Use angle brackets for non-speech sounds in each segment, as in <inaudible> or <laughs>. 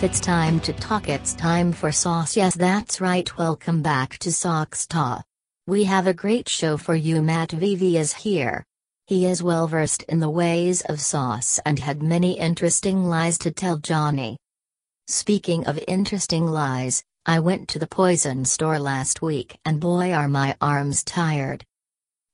If it's time to talk, it's time for Sauce. Yes, that's right. Welcome back to Sauce Talk. We have a great show for you. Matt Vivi is here. He is well versed in the ways of sauce and had many interesting lies to tell Johnny. Speaking of interesting lies, I went to the poison store last week and boy are my arms tired.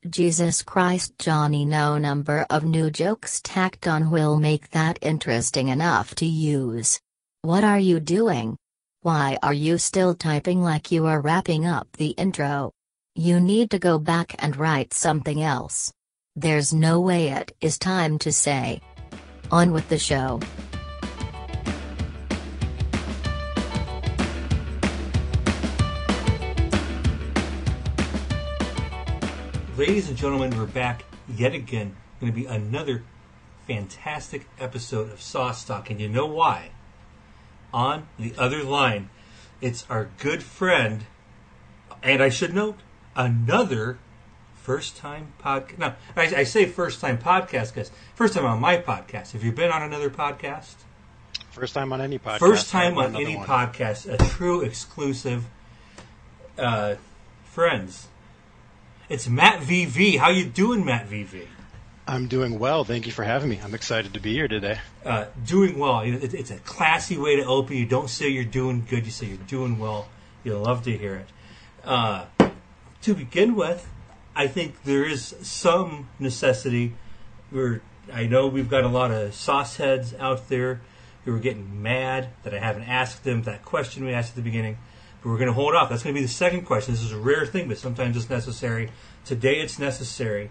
Jesus Christ Johnny no number of new jokes tacked on will make that interesting enough to use. What are you doing? Why are you still typing like you are wrapping up the intro? You need to go back and write something else. There's no way it is time to say. On with the show. Ladies and gentlemen, we're back yet again. Going to be another fantastic episode of Sauce Talk, and you know why? On the other line, it's our good friend, and I should note, another first time podcast. No, I, I say first time podcast because first time on my podcast. Have you been on another podcast? First time on any podcast. First time on any one. podcast, a true exclusive. Uh, friends, it's Matt VV. How you doing, Matt VV? I'm doing well. Thank you for having me. I'm excited to be here today. Uh, doing well. It- It's a classy way to open. You don't say you're doing good. You say you're doing well. You'll love to hear it. Uh, to begin with, I think there is some necessity. We're, I know we've got a lot of sauce heads out there who are getting mad that I haven't asked them that question we asked at the beginning. But we're going to hold off. That's going to be the second question. This is a rare thing, but sometimes it's necessary. Today it's necessary.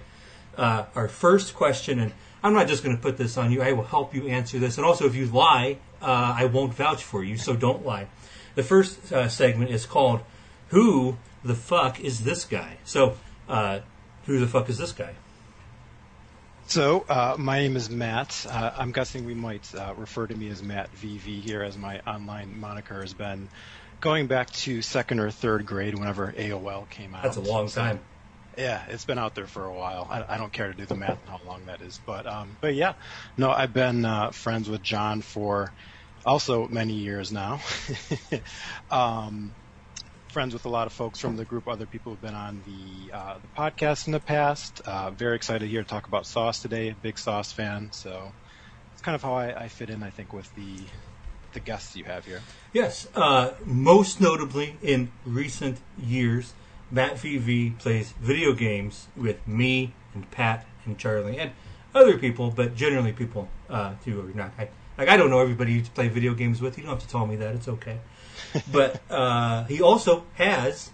Uh, our first question, and I'm not just going to put this on you. I will help you answer this. And also, if you lie, uh, I won't vouch for you, so don't lie. The first uh, segment is called "Who the fuck is this guy?" So, uh, who the fuck is this guy? So, uh, my name is Matt. Uh, I'm guessing we might uh, refer to me as Matt VV here, as my online moniker has been going back to second or third grade whenever AOL came out. That's a long So, time. Yeah, it's been out there for a while. I, I don't care to do the math on how long that is, but um, but yeah, no, I've been uh, friends with John for also many years now. <laughs> um, friends with a lot of folks from the group, other people who've been on the uh, the podcast in the past. Uh, very excited here to talk about Sauce today. Big Sauce fan, so it's kind of how I, I fit in, I think, with the the guests you have here. Yes, uh, most notably in recent years, Matt VV plays video games with me and Pat and Charlie and other people, but generally people uh, who are not. I, like I don't know everybody you play video games with. You don't have to tell me that; it's okay. <laughs> but uh, he also has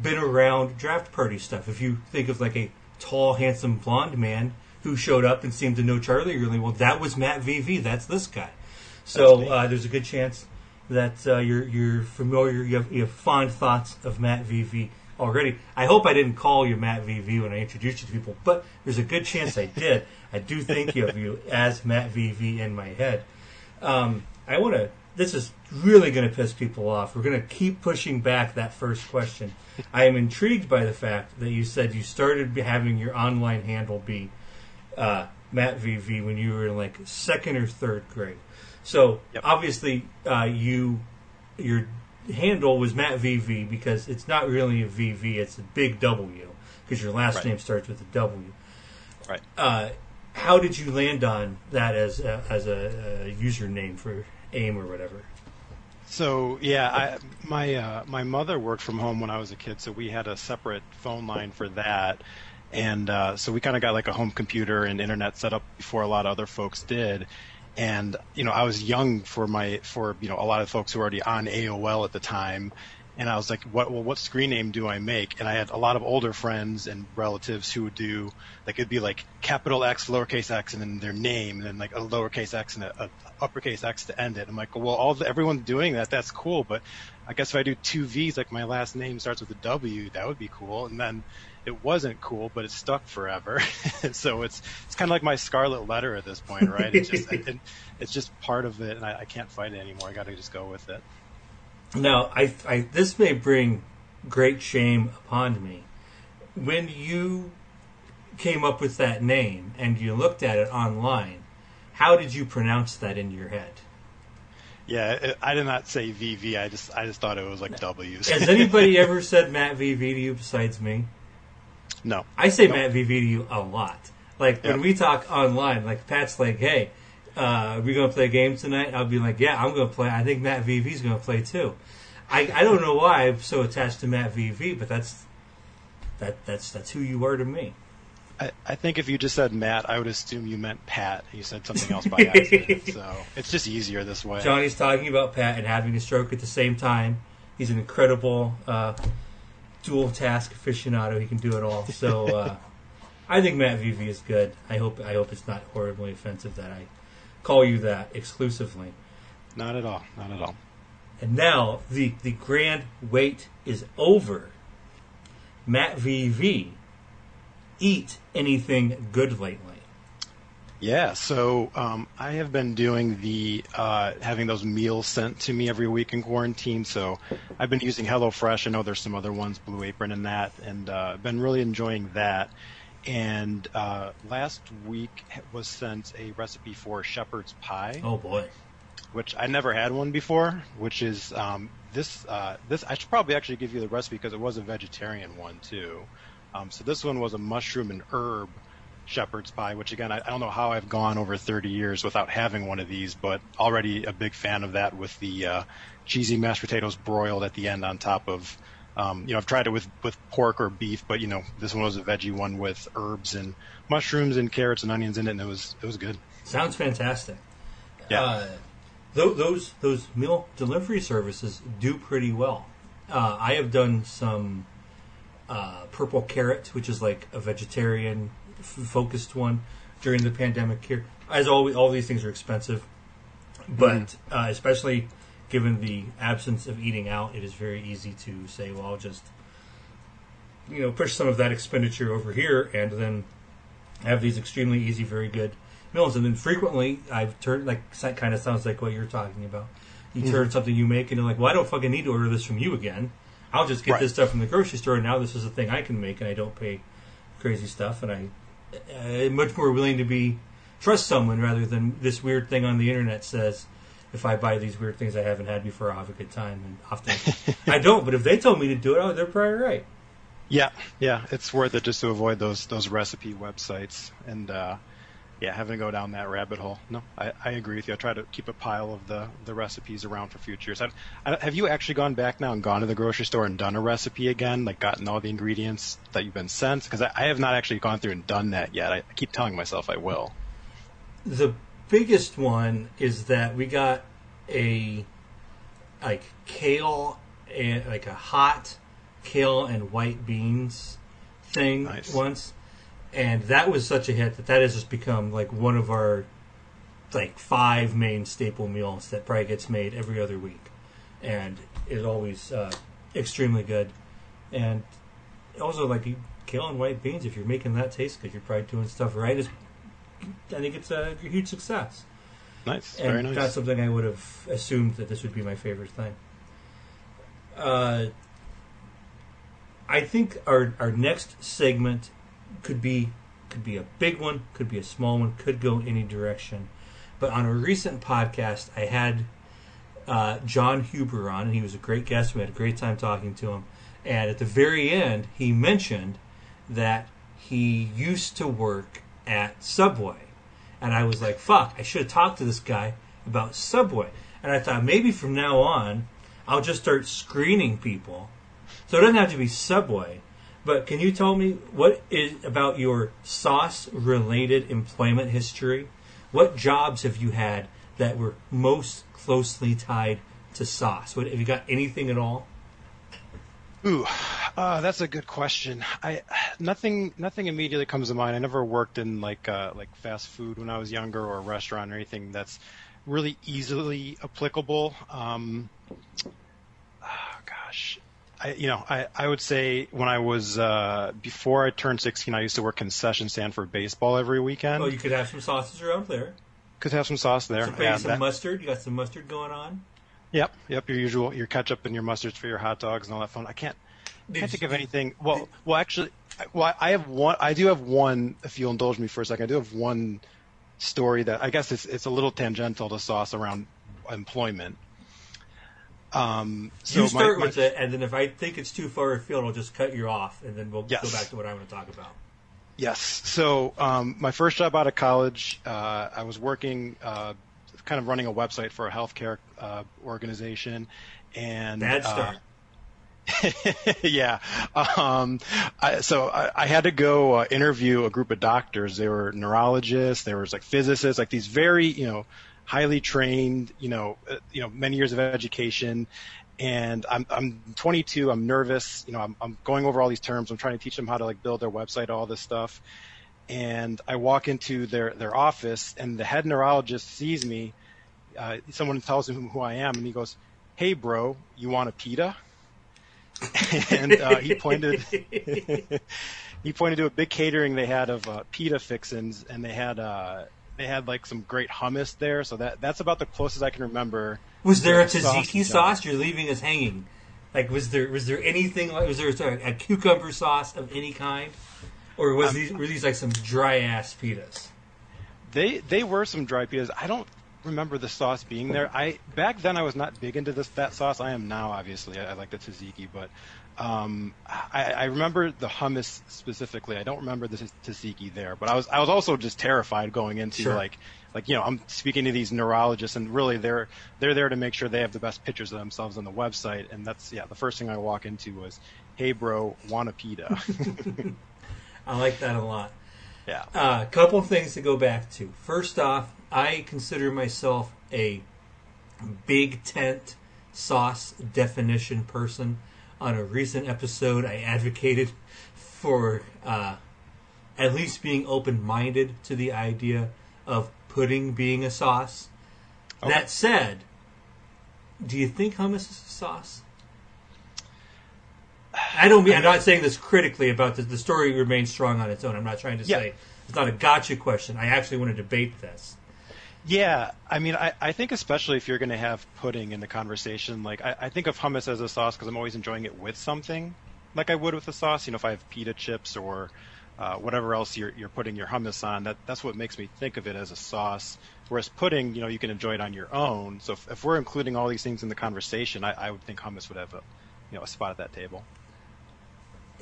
been around draft party stuff. If you think of like a tall, handsome, blonde man who showed up and seemed to know Charlie really well, that was Matt VV. That's this guy. So uh, there's a good chance that uh, you're you're familiar. You have, you have fond thoughts of Matt VV already. I hope I didn't call you Matt VV when I introduced you to people, but there's a good chance I did. I do think of you as Matt VV in my head. Um, I want to. This is really going to piss people off. We're going to keep pushing back that first question. I am intrigued by the fact that you said you started having your online handle be uh, Matt VV when you were in like second or third grade. So Yep. obviously, uh, you your handle was Matt VV because it's not really a VV; it's a big W because your last Right. name starts with a W. Right. Uh, how did you land on that as a, as a, a username for AIM or whatever? So yeah, I, my uh, my mother worked from home when I was a kid, so we had a separate phone line for that, and uh, so we kind of got like a home computer and internet set up before a lot of other folks did. And you know, I was young for my for you know a lot of folks who were already on AOL at the time, and I was like, what well, what screen name do I make? And I had a lot of older friends and relatives who would do like it'd be like capital X, lowercase x, and then their name, and then like a lowercase x and a, a uppercase x to end it. I'm like, well, all the, everyone's doing that. That's cool, but I guess if I do two V's, like my last name starts with a W, that would be cool. And then it wasn't cool, but it stuck forever. <laughs> so it's it's kind of like my scarlet letter at this point, right? It's just it, it's just part of it, and I, I can't fight it anymore. I got to just go with it. Now, I, I this may bring great shame upon me. When you came up with that name and you looked at it online, how did you pronounce that in your head? Yeah, I did not say VV. I just I just thought it was like <laughs> W's. Has anybody ever said Matt VV to you besides me? no. I say. Matt VV to you a lot. Like when Yep. we talk online, like Pat's like, "Hey, uh, are we gonna play a game tonight?" I'll be like, "Yeah, I'm gonna play. I think Matt VV's gonna play too." I, I don't know why I'm so attached to Matt VV, but that's that that's that's who you are to me. I, I think if you just said Matt, I would assume you meant Pat. You said something else by <laughs> accident, so it's just easier this way. Johnny's talking about Pat and having a stroke at the same time. He's an incredible uh, dual task aficionado. He can do it all. So uh, <laughs> I think Matt VV is good. I hope I hope it's not horribly offensive that I call you that exclusively. Not at all. Not at all. And now the the grand wait is over. Matt VV, eat anything good lately? Yeah, so um, I have been doing the uh, having those meals sent to me every week in quarantine. So I've been using HelloFresh. I know there's some other ones, Blue Apron and that, and uh, been really enjoying that. And uh, last week was sent a recipe for shepherd's pie, Oh boy. which I never had one before. Which is um, this uh, this I should probably actually give you the recipe because it was a vegetarian one too. Um, so this one was a mushroom and herb shepherd's pie, which again, I, I don't know how I've gone over 30 years without having one of these, but already a big fan of that with the uh, cheesy mashed potatoes broiled at the end on top of, um, you know, I've tried it with, with pork or beef, but you know, this one was a veggie one with herbs and mushrooms and carrots and onions in it, and it was it was good. Sounds fantastic. Yeah. Uh, tho- those those meal delivery services do pretty well. Uh, I have done some uh, purple carrot, which is like a vegetarian f- focused one during the pandemic here. As always, all these things are expensive, but uh, especially given the absence of eating out, it is very easy to say, "Well, I'll just you know push some of that expenditure over here," and then have these extremely easy, very good meals. And then frequently, I've turned like that kind of sounds like what you're talking about. You turn something you make, and you're like, "Well, I don't fucking need to order this from you again. I'll just get Right. this stuff from the grocery store. And now this is a thing I can make, and I don't pay crazy stuff. And I, I'm much more willing to be trust someone rather than this weird thing on the internet says." If I buy these weird things I haven't had before, I'll have a good time. And often <laughs> I don't. But if they told me to do it, oh, they're probably right. Yeah, yeah, it's worth it just to avoid those those recipe websites and uh, yeah, having to go down that rabbit hole. No, I, I agree with you. I try to keep a pile of the, the recipes around for future years. I, I, have you actually gone back now and gone to the grocery store and done a recipe again, like gotten all the ingredients that you've been sent? Because I, I have not actually gone through and done that yet. I, I keep telling myself I will. the biggest one is that we got a like kale and like a hot kale and white beans thing Nice. once and that was such a hit that that has just become like one of our like five main staple meals that probably gets made every other week and is always uh, extremely good and also like you- kale and white beans if you're making that taste good you're probably doing stuff right is I think it's a huge success. Nice, And very nice. that's something I would have assumed that this would be my favorite thing. Uh, I think our our next segment could be could be a big one, could be a small one, could go any direction. But on a recent podcast, I had uh, John Huber on, and he was a great guest. We had a great time talking to him. And at the very end, he mentioned that he used to work at Subway. And I was like, fuck, I should have talked to this guy about Subway. And I thought maybe from now on, I'll just start screening people. So it doesn't have to be Subway. But can you tell me what is about your sauce related employment history? What jobs have you had that were most closely tied to sauce? What, have you got anything at all? Ooh, uh, that's a good question. I nothing nothing immediately comes to mind. I never worked in like uh, like fast food when I was younger or a restaurant or anything that's really easily applicable. Um, oh, gosh, I you know I, I would say when I was uh, before I turned 16, I used to work concession stand for baseball every weekend. Oh, you could have some sauces around there. Could have some sauce there. Yeah, some that- mustard. You got some mustard going on. Yep, yep. Your usual, your ketchup and your mustards for your hot dogs and all that fun. I can't, Did can't think of anything. Well, well, actually, I- well, I have one. I do have one. If you'll indulge me for a second, I do have one story that I guess it's it's a little tangential to sauce around employment. Um, so you start my, with it, and then if I think it's too far afield, I'll just cut you off, and then we'll Yes. go back to what I want to talk about. Yes. So um, my first job out of college, uh, I was working, uh, kind of running a website for a healthcare uh, organization, and Bad uh, start. <laughs> yeah. Um, I, so I, I had to go uh, interview a group of doctors. They were neurologists. There was like physicists, like these very, you know, highly trained, you know, uh, you know, many years of education. And I'm, I'm 22. I'm nervous. You know, I'm, I'm going over all these terms. I'm trying to teach them how to like build their website, all this stuff. And I walk into their, their office and the head neurologist sees me. Uh, someone tells him who I am and he goes, Hey bro, you want a pita? <laughs> and uh, he pointed <laughs> he pointed to a big catering they had of uh, pita fixins, and they had uh, they had like some great hummus there. So that that's about the closest I can remember. Was there a to sauce tzatziki sauce? You're leaving us hanging. Like, was there was there anything like was there sorry, a cucumber sauce of any kind, or was Um, these were these like some dry ass pitas? They they were some dry pitas. I don't remember the sauce being there. I back then I was not big into this that sauce. I am now, obviously. I, I like the tzatziki, but um, I, I remember the hummus specifically. I don't remember the tzatziki there, but I was I was also just terrified going into Sure. like like you know I'm speaking to these neurologists and really they're they're there to make sure they have the best pictures of themselves on the website and that's yeah the first thing I walk into was hey bro want a pita <laughs> I like that a lot. yeah A uh, couple things to go back to. First off, I consider myself a big tent sauce definition person. On a recent episode, I advocated for uh, at least being open minded to the idea of pudding being a sauce. Okay. That said, do you think hummus is a sauce? I don't mean. I'm not saying this critically about this. The story remains strong on its own. I'm not trying to Yeah. say it's not a gotcha question. I actually want to debate this. Yeah, I mean, I, I think especially if you're going to have pudding in the conversation, like I, I think of hummus as a sauce because I'm always enjoying it with something, like I would with a sauce. You know, if I have pita chips or uh, whatever else you're, you're putting your hummus on, that that's what makes me think of it as a sauce. Whereas pudding, you know, you can enjoy it on your own. So if, if we're including all these things in the conversation, I, I would think hummus would have a, you know, a spot at that table.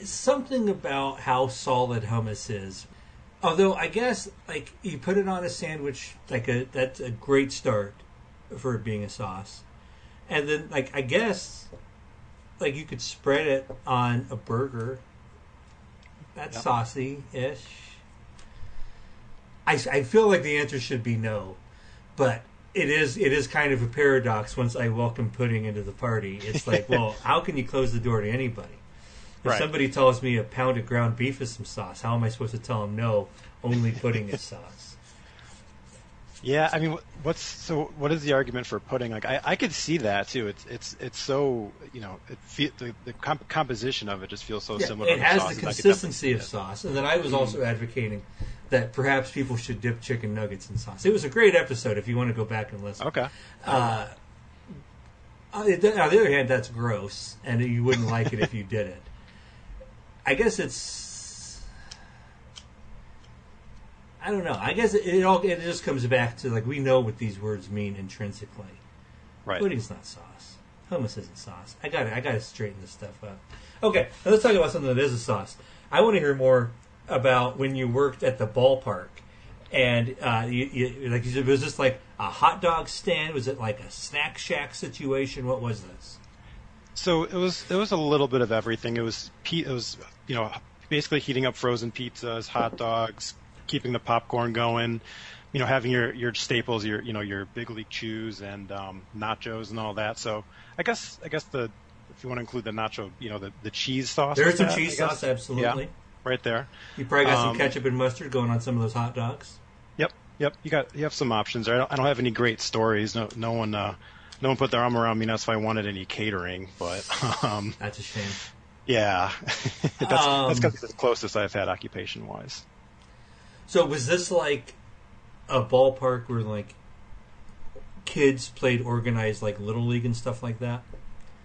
something about how solid hummus is. Although I guess like you put it on a sandwich, like a that's a great start for it being a sauce. And then like I guess like you could spread it on a burger. That's Yep. saucy ish. I, I feel like the answer should be no, but it is it is kind of a paradox once I welcome pudding into the party. It's like, <laughs> well, how can you close the door to anybody? If Right. somebody tells me a pound of ground beef is some sauce, how am I supposed to tell them no? Only pudding is sauce. Yeah, I mean, what's so? What is the argument for pudding? Like, I, I could see that too. It's it's it's so you know, it fe- the, the comp- composition of it just feels so Yeah, similar. it to has the I could definitely consistency of sauce, and then I was also advocating that perhaps people should dip chicken nuggets in sauce. It was a great episode if you want to go back and listen. Okay. Uh, on the other hand, that's gross, and you wouldn't like it if you did it. I guess it's. I don't know. I guess it, it all it just comes back to like we know what these words mean intrinsically. Right. Pudding's not sauce. Hummus isn't sauce. I got I got to straighten this stuff up. Okay, now let's talk about something that is a sauce. I want to hear more about when you worked at the ballpark, and uh, you, you, like you said, was this like a hot dog stand? Was it like a snack shack situation? What was this? So it was it was a little bit of everything. It was it was you know basically heating up frozen pizzas, hot dogs, keeping the popcorn going, you know having your your staples, your you know your big league chews and um, nachos and all that. So I guess I guess the if you want to include the nacho, you know the the cheese sauce. There's some that, cheese sauce, absolutely. Yeah, right there. You probably got some Um, ketchup and mustard going on some of those hot dogs. Yep, yep. You got you have some options there. I don't, I don't have any great stories. No, no one, uh, no one put their arm around me. and asked if I wanted any catering, but <laughs> um, That's a shame. Yeah, <laughs> that's Um, that's that's the closest I've had occupation wise. So was this like a ballpark where like kids played organized like little league and stuff like that?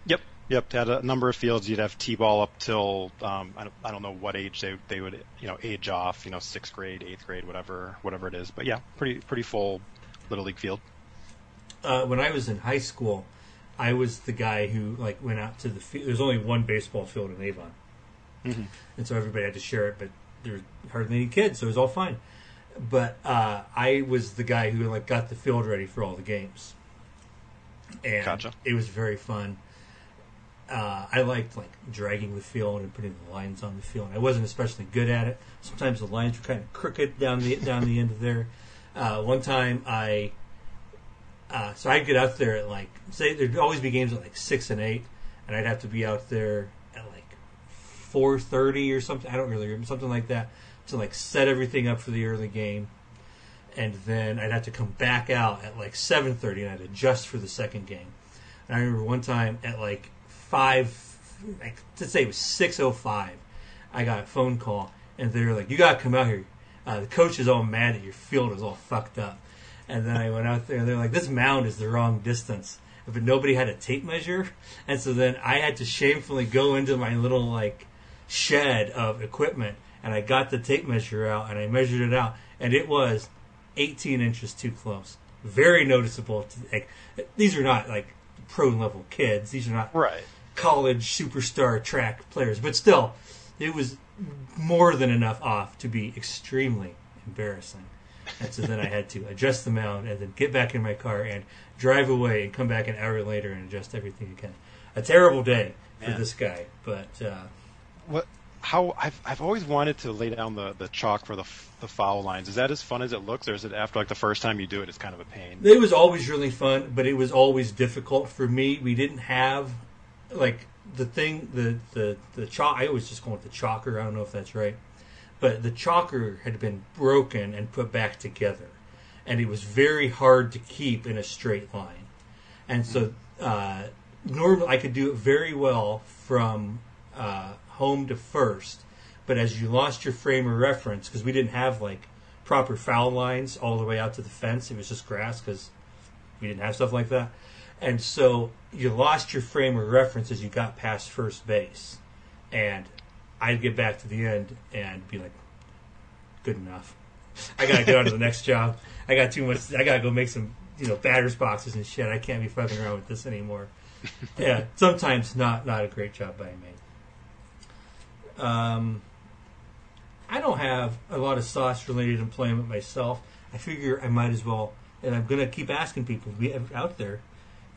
Yep, yep. Had a number of fields. You'd have t-ball up till um, I don't, I don't know what age they they would you know age off. You know, sixth grade, eighth grade, whatever whatever it is. But yeah, pretty pretty full little league field. uh, when I was in high school, I was the guy who like went out to the field. There's only one baseball field in Avon, Mhm. and so everybody had to share it. But there were hardly any kids, so it was all fine. But uh, I was the guy who like got the field ready for all the games, and Gotcha. it was very fun. Uh, I liked like dragging the field and putting the lines on the field. I wasn't especially good at it. Sometimes the lines were kind of crooked down the down the end of there. Uh, one time I, uh, so I'd get out there at like say there'd always be games at like six and eight, and I'd have to be out there at like four thirty or something. I don't really remember something like that to like set everything up for the early game, and then I'd have to come back out at like seven thirty and I'd adjust for the second game. And I remember one time at like five, like, let's say it was six oh five, I got a phone call and they were like, "You gotta come out here. Uh, the coach is all mad that your field is all fucked up." And then I went out there and they're like, "This mound is the wrong distance." But nobody had a tape measure, and so then I had to shamefully go into my little like shed of equipment and I got the tape measure out and I measured it out and it was 18 inches too close. Very noticeable. To, like, these are not like pro level kids. These are not Right. college superstar track players, but still, it was more than enough off to be extremely embarrassing. And so then I had to adjust the mound and then get back in my car and drive away and come back an hour later and adjust everything again. A terrible day for Man. this guy, but uh, What? How? I've I've always wanted to lay down the, the chalk for the the foul lines. Is that as fun as it looks, or is it after like the first time you do it, it's kind of a pain? It was always really fun, but it was always difficult for me. We didn't have like the thing the the the chalk. I always just call it the chalker. I don't know if that's right, but the chalker had been broken and put back together, and it was very hard to keep in a straight line. And so uh, normally I could do it very well from uh, home to first, but as you lost your frame of reference, because we didn't have like proper foul lines all the way out to the fence, it was just grass because we didn't have stuff like that. And so you lost your frame of reference as you got past first base. And I'd get back to the end and be like, good enough. I gotta get on to the next job. I got too much. I gotta go make some, you know, batters boxes and shit. I can't be fucking around with this anymore. <laughs> yeah, sometimes not not a great job by me. Um, I don't have a lot of sauce related employment myself. I figure I might as well, and I'm gonna keep asking people out there.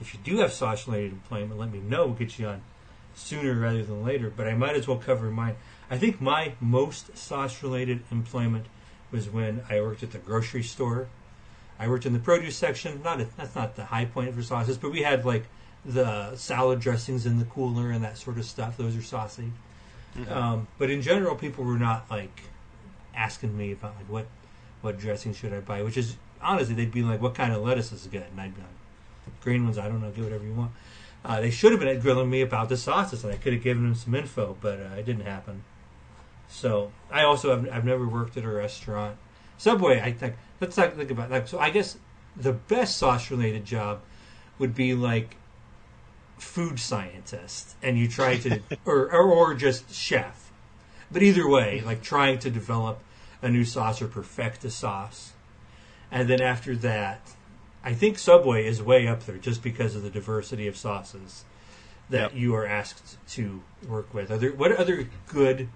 If you do have sauce related employment, let me know. We'll get you on sooner rather than later. But I might as well cover mine. I think my most sauce related employment was when I worked at the grocery store. I worked in the produce section. Not a, that's not the high point for sauces, but we had like the salad dressings in the cooler and that sort of stuff. Those are saucy. Um, but in general, people were not like asking me about like what what dressing should I buy. Which is honestly, they'd be like, "What kind of lettuce is good?" And I'd be like, "Green ones. I don't know. Get whatever you want." Uh, they should have been grilling me about the sauces, and I could have given them some info, but uh, it didn't happen. So I also have I've never worked at a restaurant. Subway, I think let's not think about that. So I guess the best sauce related job would be like food scientist, and you try to <laughs> or, or or just chef. But either way, like trying to develop a new sauce or perfect a sauce, and then after that, I think Subway is way up there just because of the diversity of sauces that Yep. you are asked to work with. Are there what other good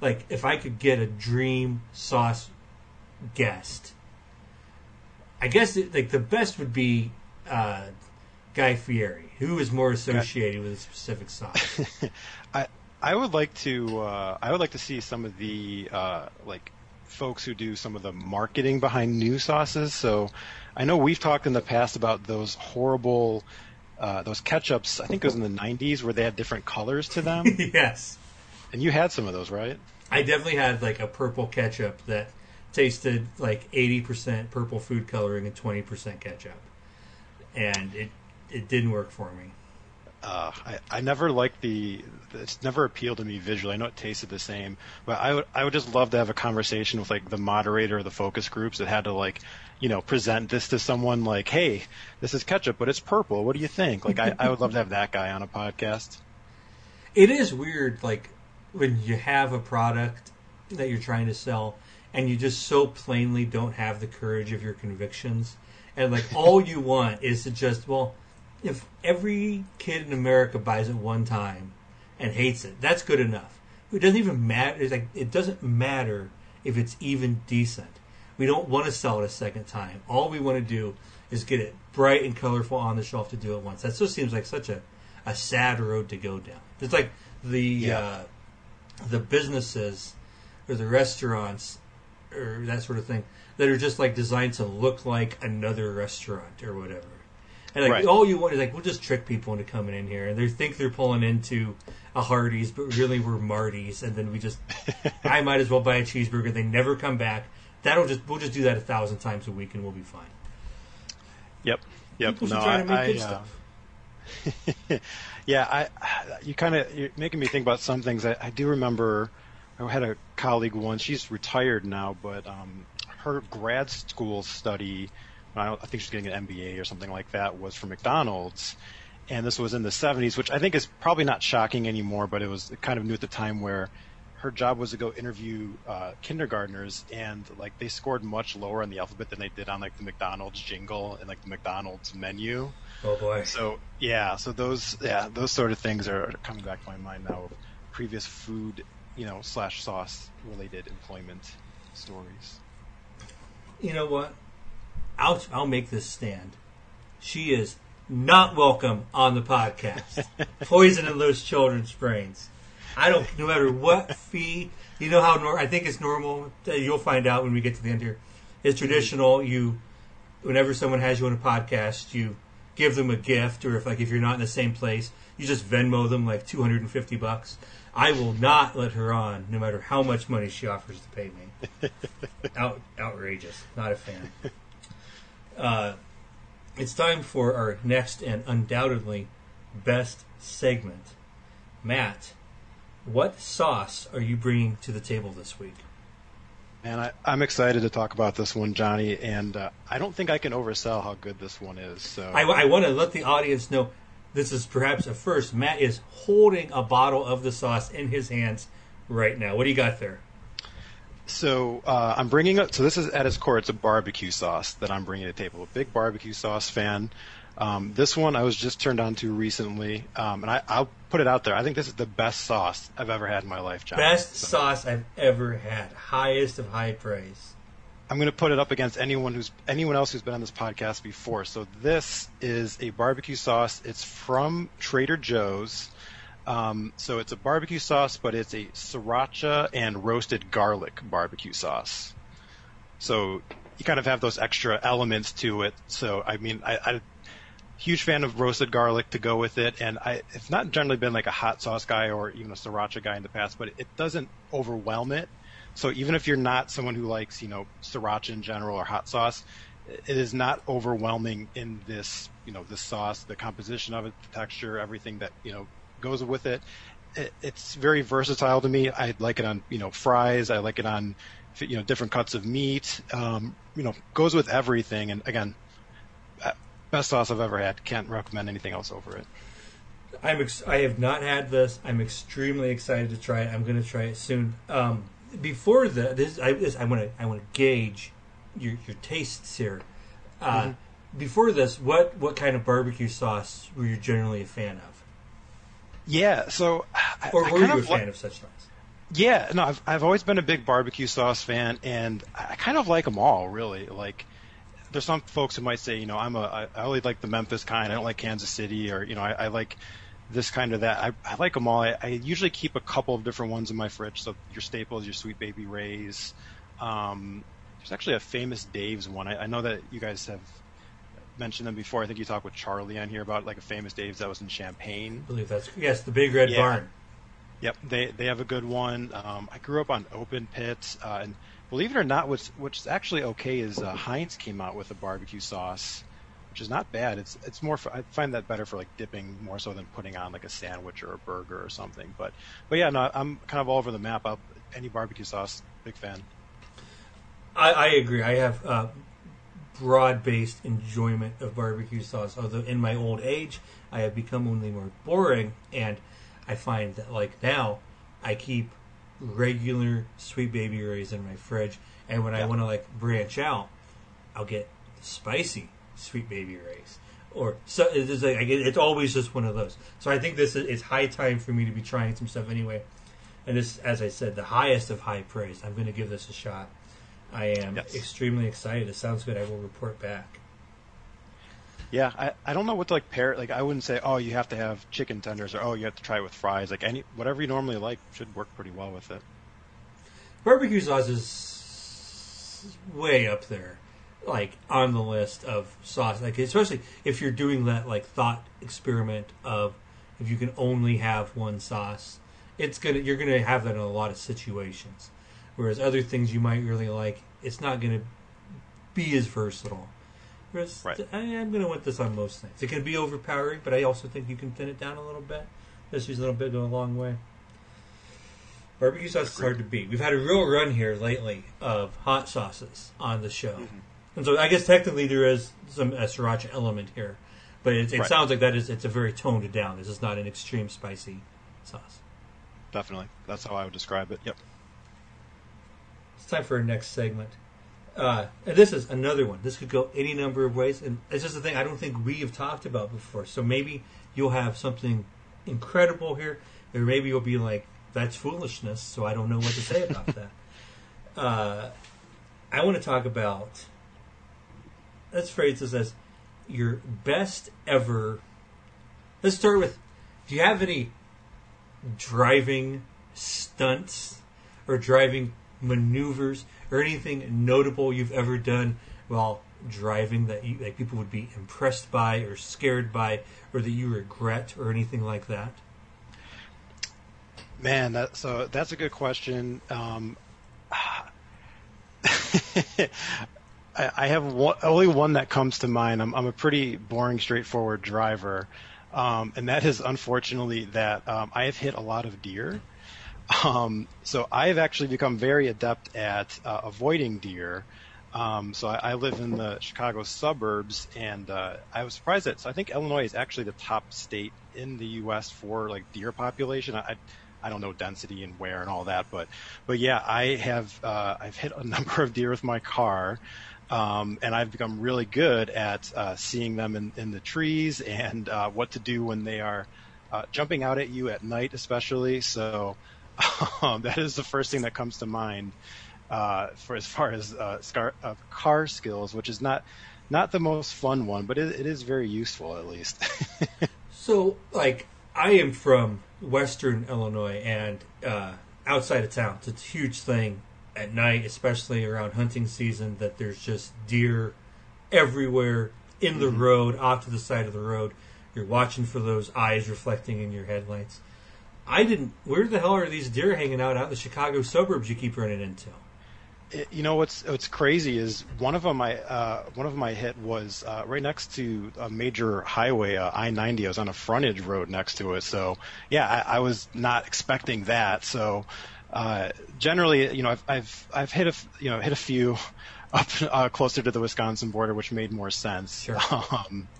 like if I could get a dream sauce guest? I guess it, like the best would be uh, Guy Fieri, who is more associated with a specific sauce. <laughs> I I would like to uh, I would like to see some of the uh, like folks who do some of the marketing behind new sauces. So I know we've talked in the past about those horrible uh, those ketchups. I think it was in the '90s where they had different colors to them, <laughs> yes. and you had some of those, right? I definitely had like a purple ketchup that tasted like 80% purple food coloring and 20% ketchup. And it it didn't work for me. Uh, I, I never liked the. It's never appealed to me visually. I know it tasted the same, but I would I would just love to have a conversation with like the moderator of the focus groups that had to like, you know, present this to someone like, hey, this is ketchup, but it's purple. What do you think? Like, I, I would love to have that guy on a podcast. It is weird like when you have a product that you're trying to sell and you just so plainly don't have the courage of your convictions and like all you want is to just well, if every kid in America buys it one time and hates it, that's good enough. It doesn't even matter. It's like it doesn't matter if it's even decent. We don't want to sell it a second time. All we want to do is get it bright and colorful on the shelf to do it once. That just seems like such a, a sad road to go down. It's like the Yeah. uh, the businesses or the restaurants or that sort of thing that are just like designed to look like another restaurant or whatever. And like Right. all you want is like we'll just trick people into coming in here and they think they're pulling into a Hardee's, but really we're Marty's, and then we just <laughs> I might as well buy a cheeseburger. They never come back. That'll just we'll just do that a thousand times a week and we'll be fine. Yep. Yep. People no, try to make I, good I, uh, stuff. <laughs> Yeah, I you kind of you're making me think about some things. I, I do remember I had a colleague once. She's retired now, but um, her grad school study, I, I think she's getting an MBA or something like that, was for McDonald's, and this was in the 70s, which I think is probably not shocking anymore, but it was kind of new at the time where her job was to go interview uh, kindergartners, and like they scored much lower on the alphabet than they did on like the McDonald's jingle and like the McDonald's menu. Oh boy. So yeah, so those yeah those sort of things are coming back to my mind now of previous food, you know, slash sauce related employment stories. You know what? I'll I'll make this stand. She is not welcome on the podcast. <laughs> Poisoning those children's brains. I don't. No matter what fee, you know how nor- I think it's normal. uh, You'll find out when we get to the end here. It's traditional. You, whenever someone has you on a podcast, you give them a gift, or if like if you're not in the same place, you just Venmo them like two hundred and fifty bucks. I will not let her on, no matter how much money she offers to pay me. <laughs> Out, outrageous. Not a fan. Uh, it's time for our next and undoubtedly best segment. Matt, what sauce are you bringing to the table this week? And I, I'm excited to talk about this one, Johnny. And uh, I don't think I can oversell how good this one is. So I, I want to let the audience know this is perhaps a first. Matt is holding a bottle of the sauce in his hands right now. What do you got there? So uh, I'm bringing up. So this is at its core, it's a barbecue sauce that I'm bringing to the table. A big barbecue sauce fan. Um, this one I was just turned on to recently, um, and I, I'll put it out there. I think this is the best sauce I've ever had in my life, John. Best So sauce I've ever had. Highest of high praise. I'm going to put it up against anyone who's anyone else who's been on this podcast before. So this is a barbecue sauce. It's from Trader Joe's. Um, so it's a barbecue sauce, but it's a sriracha and roasted garlic barbecue sauce. So you kind of have those extra elements to it. So I mean, I, I huge fan of roasted garlic to go with it, and I have not generally been like a hot sauce guy or even a sriracha guy in the past, but it doesn't overwhelm it. So even if you're not someone who likes, you know, sriracha in general or hot sauce, it is not overwhelming in this, you know, the sauce, the composition of it, the texture, everything that you know goes with it. it it's very versatile to me. I like it on, you know, fries. I like it on, you know, different cuts of meat. Um, you know, goes with everything. And again, uh, best sauce I've ever had. Can't recommend anything else over it. I'm ex- I have not had this. I'm extremely excited to try it. I'm going to try it soon. Um, before the this, I this, I want to I want to gauge your your tastes here. Uh, Mm-hmm. Before this, what what kind of barbecue sauce were you generally a fan of, Yeah. So, I, or were you a fan of such things? Yeah, no, I've I've always been a big barbecue sauce fan, and I kind of like them all, really. Like, there's some folks who might say, you know, I'm a I only like the Memphis kind. I don't like Kansas City, or you know, I, I like this kind of that. I, I like them all. I, I usually keep a couple of different ones in my fridge. So your staples, your Sweet Baby Ray's. Um, there's actually a famous Dave's one. I, I know that you guys have mentioned them before. I think you talked with Charlie on here about like a famous Dave's that was in Champaign. I believe that's yes, the Big Red Yeah. Barn. Yep, they they have a good one. Um, I grew up on open pits, uh, and believe it or not, what's which is actually okay is uh, Heinz came out with a barbecue sauce, which is not bad. It's it's more for, I find that better for like dipping more so than putting on like a sandwich or a burger or something. But but yeah, no, I'm kind of all over the map. I'll, any barbecue sauce, big fan. I, I agree. I have uh, broad-based enjoyment of barbecue sauce. Although in my old age, I have become only more boring, and I find that like now, I keep regular Sweet Baby Rays in my fridge, and when I want to like branch out, I'll get spicy Sweet Baby Ray's, or so it's, like, it's always just one of those. So I think this is it's high time for me to be trying some stuff anyway. And this, as I said, the highest of high praise. I'm going to give this a shot. I am Yes. extremely excited. It sounds good. I will report back. Yeah, I, I don't know what to like pair. Like I wouldn't say, oh, you have to have chicken tenders, or oh, you have to try it with fries. Like any whatever you normally like should work pretty well with it. Barbecue sauce is way up there, like on the list of sauce. Like especially if you're doing that like thought experiment of if you can only have one sauce, it's gonna you're gonna have that in a lot of situations. Whereas other things you might really like, it's not gonna be as versatile. Whereas Right. I, I'm gonna want this on most things. It can be overpowering, but I also think you can thin it down a little bit. This is a little bit go a long way. Barbecue sauce is hard to beat. We've had a real run here lately of hot sauces on the show, mm-hmm. and so I guess technically there is some a sriracha element here, but it, it Right. sounds like that is it's a very toned down. This is not an extreme spicy sauce. Definitely, that's how I would describe it. Yep. It's time for our next segment. Uh, and this is another one. This could go any number of ways, and it's just a thing I don't think we have talked about before. So maybe you'll have something incredible here, or maybe you'll be like, "That's foolishness." So I don't know what to say about <laughs> that. Uh, I want to talk about. Let's phrase this as your best ever. Let's start with. Do you have any driving stunts or driving maneuvers or anything notable you've ever done while driving that you, that people would be impressed by or scared by or that you regret or anything like that? Man, that, so that's a good question. Um, <laughs> I, I have one, only one that comes to mind. I'm, I'm a pretty boring, straightforward driver, um, and that is unfortunately that um, I have hit a lot of deer. Um, so I have actually become very adept at uh, avoiding deer. Um, so I, I live in the Chicago suburbs, and uh, I was surprised that. So I think Illinois is actually the top state in the U.S. for like deer population. I, I don't know density and where and all that, but but yeah, I have uh, I've hit a <laughs> number of deer with my car. Um, and I've become really good at uh, seeing them in, in the trees and uh, what to do when they are uh, jumping out at you at night, especially. So <laughs> um, that is the first thing that comes to mind uh, for as far as uh, scar- uh, car skills, which is not not the most fun one, but it, it is very useful at least. <laughs> So, like, I am from Western Illinois and uh, outside of town. It's a huge thing at night, especially around hunting season, that there's just deer everywhere in the road, off to the side of the road. You're watching for those eyes reflecting in your headlights. I didn't. Where the hell are these deer hanging out out in the Chicago suburbs? You keep running into. It- you know what's what's crazy is one of them I uh, one of them I hit was uh, right next to a major highway, uh, I-90. I was on a frontage road next to it, so yeah, I, I was not expecting that. So uh, generally, you know, I've I've I've hit a you know hit a few <laughs> up uh, closer to the Wisconsin border, which made more sense. Sure. <laughs> Um,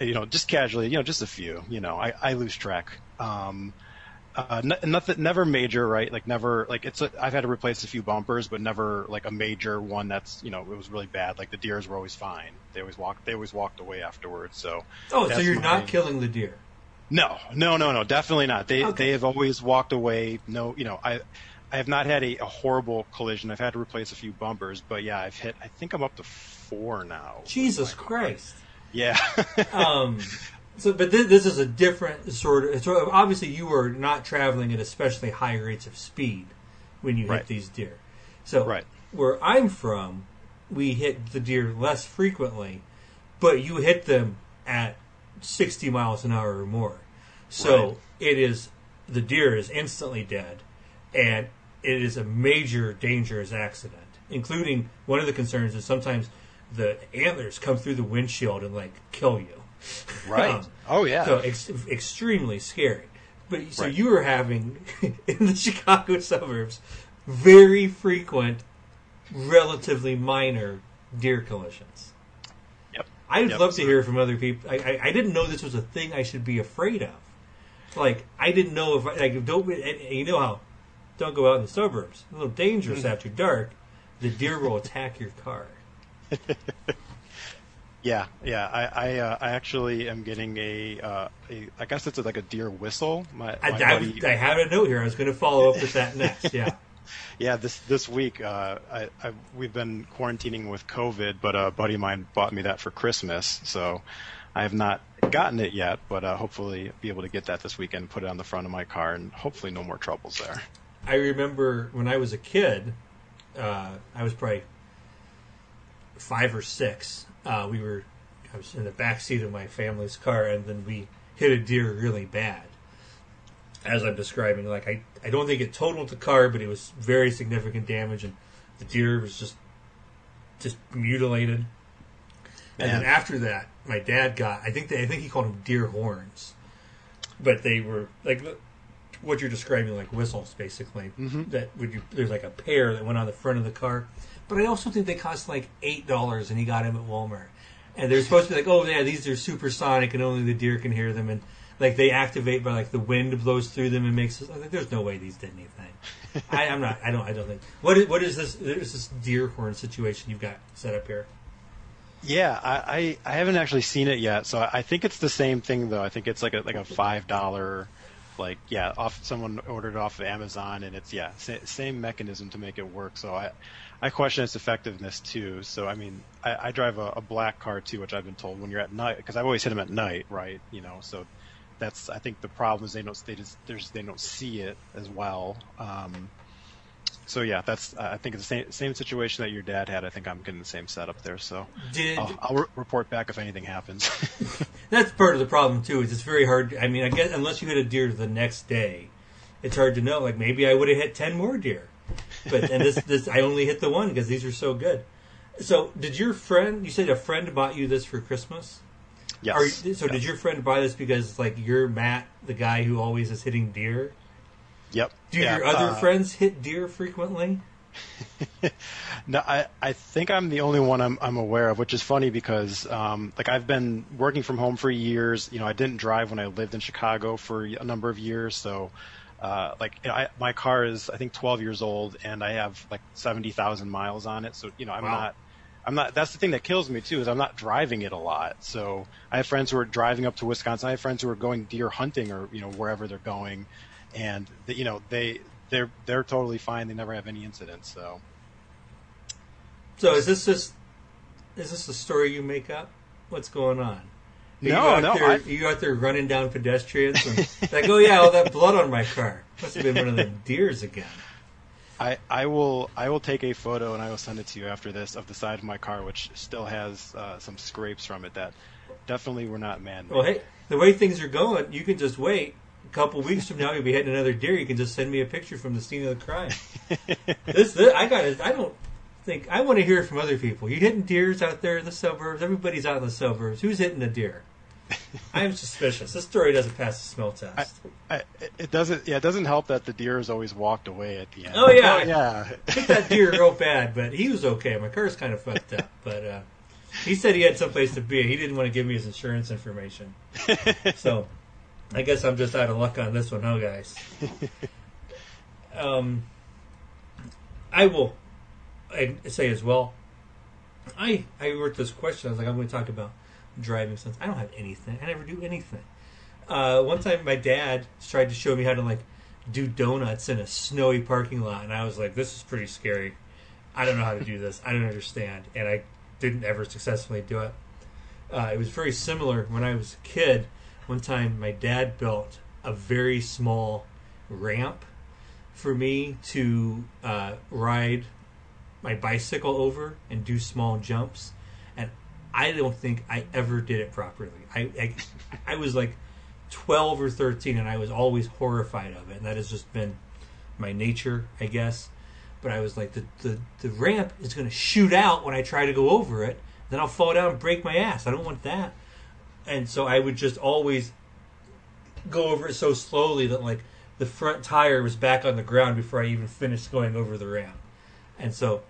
you know, just casually, you know, just a few. You know, I, I lose track. Um, uh, n- nothing, never major, right? Like never, like it's. A, I've had to replace a few bumpers, but never like a major one that's you know it was really bad. Like the deers were always fine. They always walked. They always walked away afterwards. So Oh, so you're not killing the deer. no, no, no, no, definitely not. They Okay. they have always walked away. No, you know, I I have not had a, a horrible collision. I've had to replace a few bumpers, but yeah, I've hit. I think I'm up to four now. Jesus Christ. Yeah. <laughs> um, so, but this, this is a different sort of. So obviously, you are not traveling at especially high rates of speed when you hit these deer. So, Right. where I'm from, we hit the deer less frequently, but you hit them at 60 miles an hour or more. So Right. it is the deer is instantly dead, and it is a major dangerous accident. Including one of the concerns is sometimes the antlers come through the windshield and like kill you. Right. <laughs> Um, oh yeah. so ex- extremely scary. But so Right. you were having <laughs> in the Chicago suburbs very frequent, relatively minor deer collisions. Yep. I'd Yep. love to hear from other people. I, I, I didn't know this was a thing I should be afraid of. Like I didn't know if like don't you know how don't go out in the suburbs. A little dangerous Mm-hmm. after dark. The deer will attack your car. <laughs> Yeah, yeah. I I, uh, I actually am getting a, uh, a I guess it's like a deer whistle. My, I, my I, buddy- I have a note here. I was going to follow up with that <laughs> next. Yeah. Yeah, this this week uh, I, I we've been quarantining with COVID, but a buddy of mine bought me that for Christmas, so I have not gotten it yet, but uh, hopefully be able to get that this weekend, put it on the front of my car, and hopefully no more troubles there. I remember when I was a kid, uh, I was probably five or six. Uh, we were, I was in the back seat of my family's car, and then we hit a deer really bad. As I'm describing, like I, I don't think it totaled the car, but it was very significant damage, and the deer was just, just mutilated. And then after that, my dad got, I think they, I think he called them deer horns, but they were like what you're describing, like whistles, basically. Mhm. That would you? There's like a pair that went on the front of the car, but I also think they cost like eight dollars, and he got them at Walmart. And they're supposed to be like, oh yeah, these are supersonic, and only the deer can hear them, and like they activate by like the wind blows through them and makes. I think there's no way these did anything. <laughs> I, I'm not. I don't. I don't think. What is, what is this? There's this deer horn situation you've got set up here. Yeah, I, I, I haven't actually seen it yet, so I think it's the same thing though. I think it's like a like a five dollar, like yeah, off someone ordered off of Amazon, and it's yeah, sa- same mechanism to make it work. So I, I question its effectiveness too. So I mean, I, I drive a, a black car too, which I've been told when you're at night, because I've always hit them at night, right? You know, so that's I think the problem is they don't they just they don't see it as well. Um, so yeah, that's I think it's the same same situation that your dad had. I think I'm getting the same setup there. So Did I'll, I'll re- report back if anything happens. <laughs> That's part of the problem too. Is it's very hard. I mean, I guess unless you hit a deer the next day, it's hard to know. Like maybe I would have hit ten more deer, but and this this I only hit the one because these are so good. So did your friend? You said a friend bought you this for Christmas. yes. Are, so did your friend buy this because like you're Matt, the guy who always is hitting deer? Yep. Do Yeah, your other uh, friends hit deer frequently? <laughs> No, I, I think I'm the only one I'm, I'm aware of, which is funny because um, like I've been working from home for years. You know, I didn't drive when I lived in Chicago for a number of years, so uh, like I, my car is I think 12 years old and I have like 70,000 miles on it. So you know, I'm Wow. not. I'm not. That's the thing that kills me too is I'm not driving it a lot. So I have friends who are driving up to Wisconsin. I have friends who are going deer hunting or you know wherever they're going, and the, you know they they're they're totally fine. They never have any incidents. So. So is this just is this a story you make up? What's going on? Are you No, out no, There, I- you out there running down pedestrians and <laughs> like, oh yeah, all that blood on my car must have been one of the deers again. I, I will I will take a photo and I will send it to you after this of the side of my car, which still has uh, some scrapes from it that definitely were not man. Well, hey, the way things are going, you can just wait. A couple weeks from now, you'll be hitting another deer. You can just send me a picture from the scene of the crime. <laughs> this, this I got. I don't think I want to hear from other people. You hitting deers out there in the suburbs? Everybody's out in the suburbs. Who's hitting a deer? <laughs> I'm suspicious. This story doesn't pass the smell test. I, it doesn't yeah it doesn't help that the deer has always walked away at the end. Oh, yeah. <laughs> yeah. hit that deer real bad, but he was okay. My car's kind of fucked up, but uh, he said he had someplace to be. He didn't want to give me his insurance information, so I guess I'm just out of luck on this one, huh, guys? <laughs> Um, I will I say as well. I I wrote this question. I was like, I'm going to talk about driving sense. I don't have anything. I never do anything. Uh, one time, my dad tried to show me how to like do donuts in a snowy parking lot, and I was like, "This is pretty scary. I don't know how to do this. I don't understand." And I didn't ever successfully do it. Uh, it was very similar when I was a kid. One time, my dad built a very small ramp for me to uh, ride my bicycle over and do small jumps, and I don't think I ever did it properly. I I, I was like twelve or thirteen, and I was always horrified of it, and that has just been my nature, I guess. But I was like, the the, the ramp is going to shoot out when I try to go over it. Then I'll fall down and break my ass. I don't want that. And so I would just always go over it so slowly that like the front tire was back on the ground before I even finished going over the ramp. And so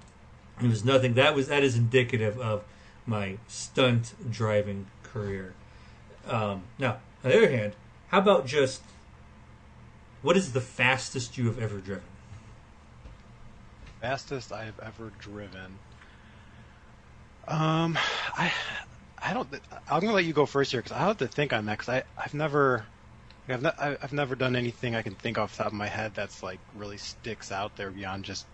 it was nothing. That was that is indicative of my stunt driving career. Um, now, on the other hand, how about just what is the fastest you have ever driven? Fastest I have ever driven. Um, I I don't. I'm gonna let you go first here because I have to think on that because I I've never. I've, not, I've never done anything I can think off the top of my head that's like really sticks out there beyond just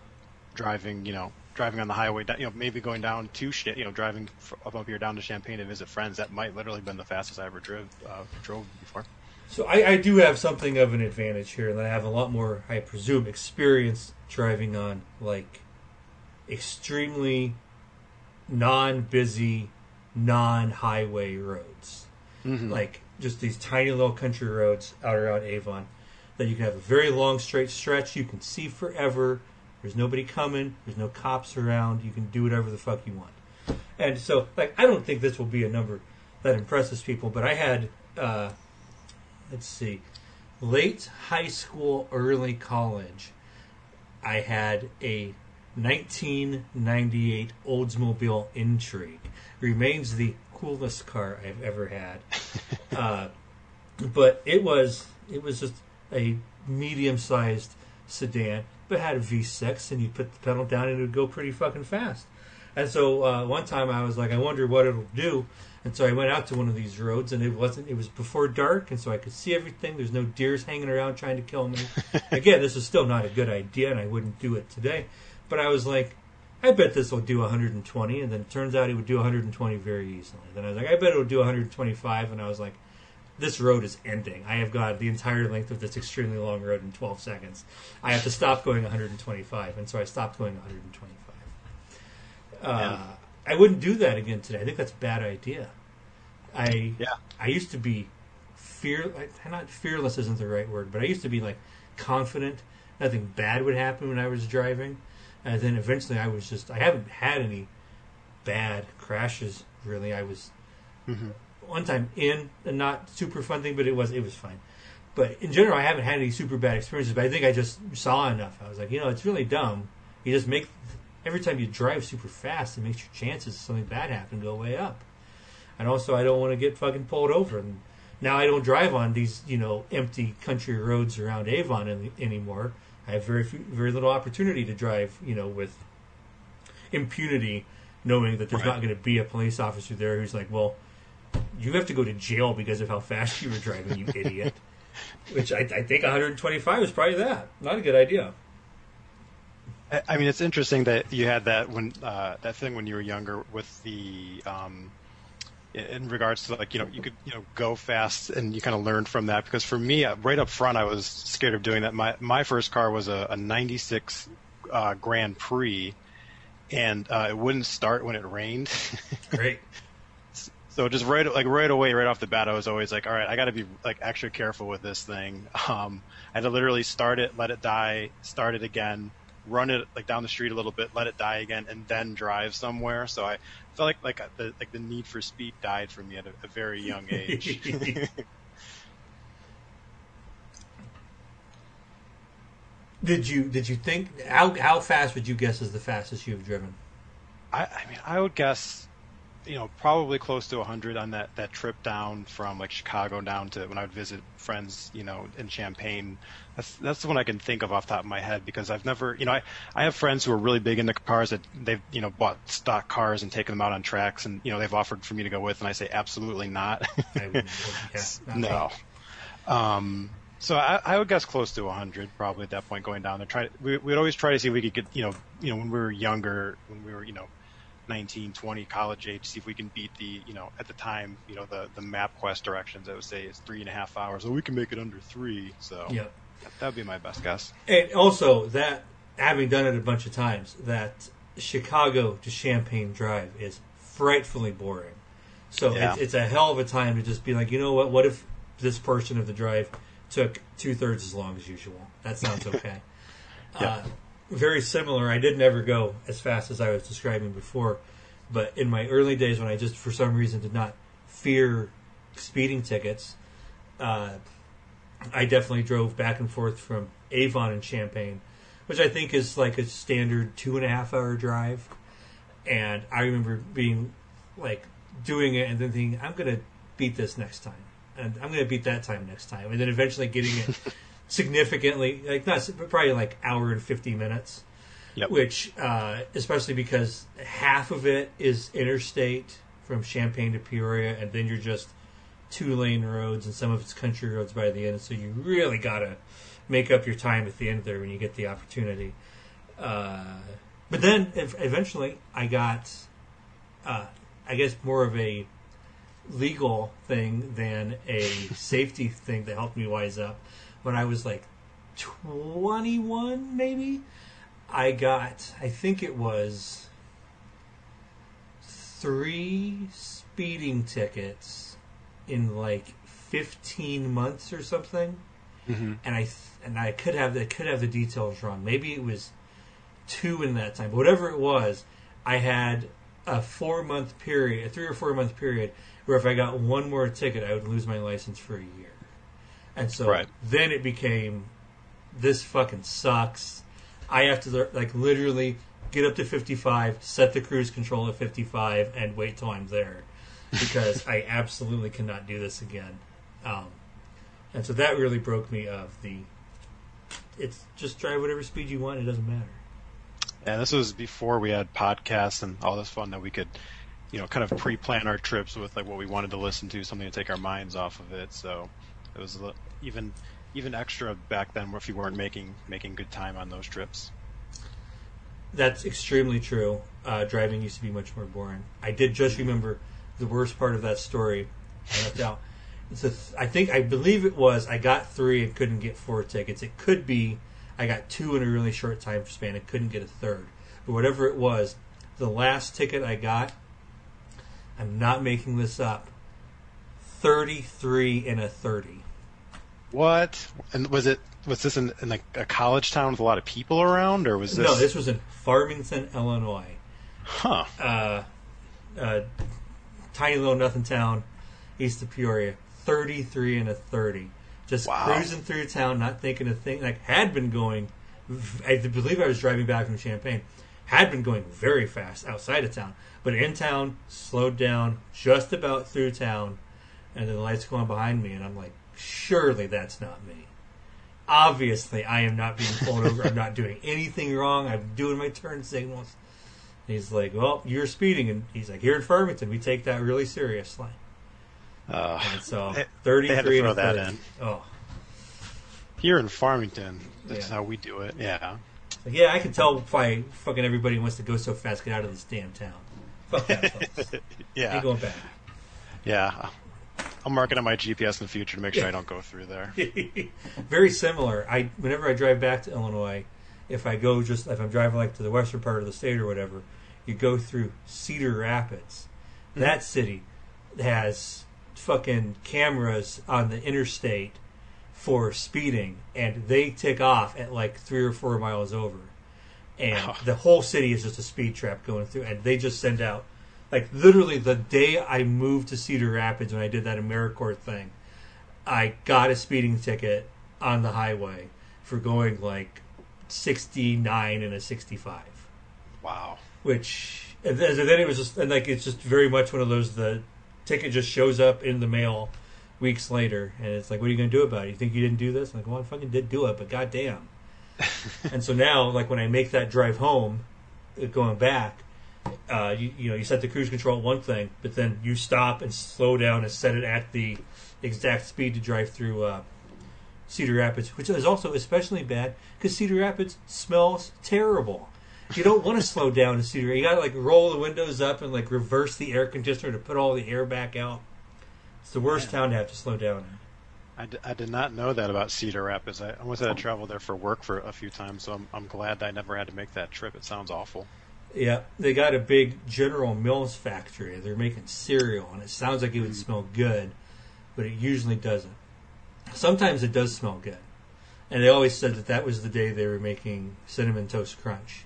driving, you know, driving on the highway, you know, maybe going down to, shit, you know, driving up up here down to Champaign to visit friends. That might literally been the fastest I ever drove uh, drove before. So I, I, do have something of an advantage here, and I have a lot more, I presume, experience driving on like extremely non-busy, non-highway roads, mm-hmm. like just these tiny little country roads out around Avon. That you can have a very long straight stretch. You can see forever. There's nobody coming. There's no cops around. You can do whatever the fuck you want. And so, like, I don't think this will be a number that impresses people, but I had, uh, let's see, late high school, early college. I had a 1998 Oldsmobile Intrigue. Remains the coolest car I've ever had. <laughs> uh, but it was it was just a medium sized sedan, but had a V6, and you put the pedal down and it would go pretty fucking fast. And so uh, one time I was like, I wonder what it'll do. And so I went out to one of these roads, and it wasn't. It was before dark, and so I could see everything. There's no deers hanging around trying to kill me. <laughs> Again, this is still not a good idea, and I wouldn't do it today. But I was like, I bet this will do 120, and then it turns out it would do 120 very easily. Then I was like, I bet it will do 125, and I was like, this road is ending. I have got the entire length of this extremely long road in 12 seconds. I have to stop going 125, and so I stopped going 125. Uh. I wouldn't do that again today. I think that's a bad idea. I yeah. I used to be fear not fearless isn't the right word, but I used to be like confident nothing bad would happen when I was driving and then eventually I was just I haven't had any bad crashes really. I was mm-hmm. one time in a not super fun thing, but it was it was fine. But in general, I haven't had any super bad experiences. But I think I just saw enough. I was like, you know, it's really dumb. You just make every time you drive super fast, it makes your chances of something bad happen go way up. And also, I don't want to get fucking pulled over. And now I don't drive on these, you know, empty country roads around Avon any, anymore. I have very few, very little opportunity to drive, you know, with impunity, knowing that there's right. not going to be a police officer there who's like, well, you have to go to jail because of how fast you were driving, you <laughs> idiot. Which I, I, think 125 is probably that. Not a good idea. I mean, it's interesting that you had that when uh, that thing when you were younger with the um, in regards to like you know you could you know go fast and you kind of learn from that because for me uh, right up front I was scared of doing that. My my first car was a, a '96 uh, Grand Prix, and uh, it wouldn't start when it rained. <laughs> Great. so just right like right away, right off the bat, I was always like, all right, I got to be like extra careful with this thing. <laughs> Um, I had to literally start it, let it die, start it again, run it like down the street a little bit, let it die again, and then drive somewhere. So I felt like like uh, the like the need for speed died for me at a, a very young <laughs> age. <laughs> did you did you think how how fast would you guess is the fastest you've driven? I, I mean, I would guess you know, probably close to 100 on that, that trip down from like Chicago down to when I would visit friends, you know, in Champaign. That's that's the one I can think of off the top of my head because I've never, you know, I, I have friends who are really big into cars that they've, you know, bought stock cars and taken them out on tracks and, you know, they've offered for me to go with and I say absolutely not. <laughs> yeah, no. Um, so I, I, would guess close to 100 probably at that point going down there. Try we would always try to see if we could get you know you know when we were younger when we were you know 19, 20, college age, see if we can beat the, you know, at the time, you know, the, the MapQuest directions, I would say it's three and a half hours. Well, we can make it under three. So yep. that would be my best guess. And also that, having done it a bunch of times, that Chicago to Champaign Drive is frightfully boring. So yeah. it's, it's a hell of a time to just be like, you know what, what if this portion of the drive took two thirds as long as usual? That sounds okay. <laughs> yeah. Uh, very similar. I did never go as fast as I was describing before, but in my early days when I just for some reason did not fear speeding tickets, uh, I definitely drove back and forth from Avon and Champaign, which I think is like a standard two and a half hour drive. And I remember being like doing it and then thinking, I'm going to beat this next time. And I'm going to beat that time next time. And then eventually getting it <laughs> significantly, like not probably like hour and fifty minutes. Yep. Which, uh, especially because half of it is interstate from Champaign to Peoria, and then you're just two lane roads, and some of it's country roads by the end. So you really gotta make up your time at the end there when you get the opportunity. Uh, but then ev- eventually, I got, uh, I guess, more of a legal thing than a safety thing that helped me wise up. When I was like 21, maybe, I got, I think it was three speeding tickets in like 15 months or something. hmm And I th- and I could have the could have the details wrong. Maybe it was two in that time, but whatever it was, I had a four month period, a three or four month period, where if I got one more ticket, I would lose my license for a year. And so Right. then it became, this fucking sucks. I have to like literally get up to 55, set the cruise control at 55, and wait till I'm there because I <laughs> absolutely cannot do this again. Um, and so that really broke me of the. It's just drive whatever speed you want. It doesn't matter. And this was before we had podcasts and all this fun that we could, you know, kind of pre-plan our trips with like what we wanted to listen to, something to take our minds off of it. So it was even even extra back then if you weren't making making good time on those trips. That's extremely true. Uh, driving used to be much more boring. I did just remember the worst part of that story. I left out. It's a th- I think I believe it was I got three and couldn't get four tickets. It could be I got two in a really short time span and couldn't get a third. But whatever it was, the last ticket I got, I'm not making this up. Thirty-three and a thirty. What? And was it was this in, in like a college town with a lot of people around, or was this? No, this was in Farmington, Illinois. Huh. uh, uh, tiny little nothing town east of Peoria. 33 and a 30. Just Wow. cruising through town, not thinking a thing. Like, had been going, I believe I was driving back from Champaign, had been going very fast outside of town. But in town, slowed down just about through town, and then the lights go on behind me, and I'm like, surely that's not me. Obviously, I am not being pulled over. I'm not doing anything wrong. I'm doing my turn signals. And he's like, "Well, you're speeding," and he's like, "Here in Farmington, we take that really seriously." Uh, And so, They- thirty-three they to and that 30. in. Oh, here in Farmington, that's Yeah. how we do it. Yeah. Like, yeah, I can tell why fucking everybody wants to go so fast, get out of this damn town. Fuck that, <laughs> folks. Yeah. Ain't going back. Yeah. I'll mark it on my GPS in the future to make sure I don't go through there. <laughs> Very similar. I whenever I drive back to Illinois, if I go just if I'm driving like to the western part of the state or whatever, you go through Cedar Rapids. Hmm. That city has fucking cameras on the interstate for speeding, and they tick off at like three or four miles over, and Oh. the whole city is just a speed trap going through, and they just send out. Like literally the day I moved to Cedar Rapids when I did that AmeriCorps thing, I got a speeding ticket on the highway for going like 69 and a 65 Wow. which and then it was just and like it's just very much one of those the ticket just shows up in the mail weeks later and it's like what are you going to do about it? You think you didn't do this? I'm like well I fucking did do it but goddamn. <laughs> And so now like when I make that drive home uh, going back uh, you, you know you set the cruise control at one thing but then you stop and slow down and set it at the exact speed to drive through uh, Cedar Rapids, which is also especially bad because Cedar Rapids smells terrible. You don't want to slow down in Cedar. You got to like roll the windows up and like reverse the air conditioner to put all the air back out. It's the worst Man. town to have to slow down in. I, d- I did not know that about Cedar Rapids. I almost had to travel there for work for a few times, so I'm, I'm glad I never had to make that trip. It sounds awful. Yeah, they got a big General Mills factory. They're making cereal, and it sounds like it would hmm. smell good, but it usually doesn't. Sometimes it does smell good, and they always said that that was the day they were making cinnamon toast crunch.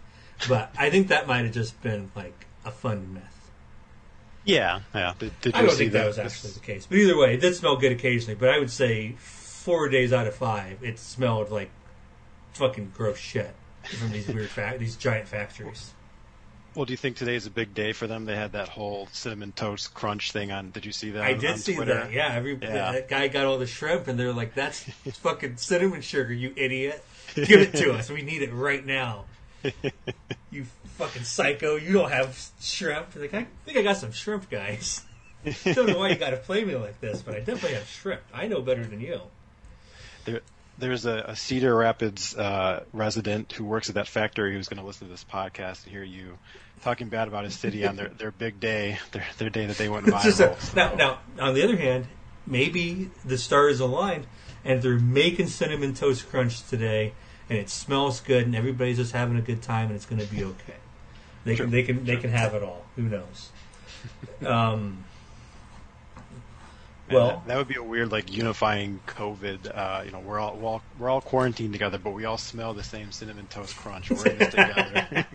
But I think that might have just been like a fun myth. Yeah, yeah. Did, did you I don't see think that the- was actually the case. But either way, it did smell good occasionally. But I would say four days out of five, it smelled like fucking gross shit from these weird fa- these giant factories. Well, do you think today is a big day for them? They had that whole cinnamon toast crunch thing on. Did you see that? I on- did on see Twitter? that. Yeah, every Yeah. that guy got all the shrimp, and they're like, "That's fucking cinnamon sugar, you idiot! Give it to us. We need it right now." <laughs> You fucking psycho. You don't have shrimp. Like, I think I got some shrimp, guys. <laughs> I don't know why you got to play me like this, but I definitely have shrimp. I know better than you. There, there's a, a Cedar Rapids uh, resident who works at that factory who's going to listen to this podcast and hear you talking bad about his city on their, their big day, their, their day that they went viral. So- now, now, on the other hand, maybe the stars aligned and they're making cinnamon toast crunch today, and it smells good, and everybody's just having a good time, and it's going to be okay. They Sure, can, they can, they can have it all. Who knows? Um, Man, well, that, that would be a weird like unifying COVID. Uh, you know, we're all, we're all we're all quarantined together, but we all smell the same cinnamon toast crunch. We're in it together. <laughs>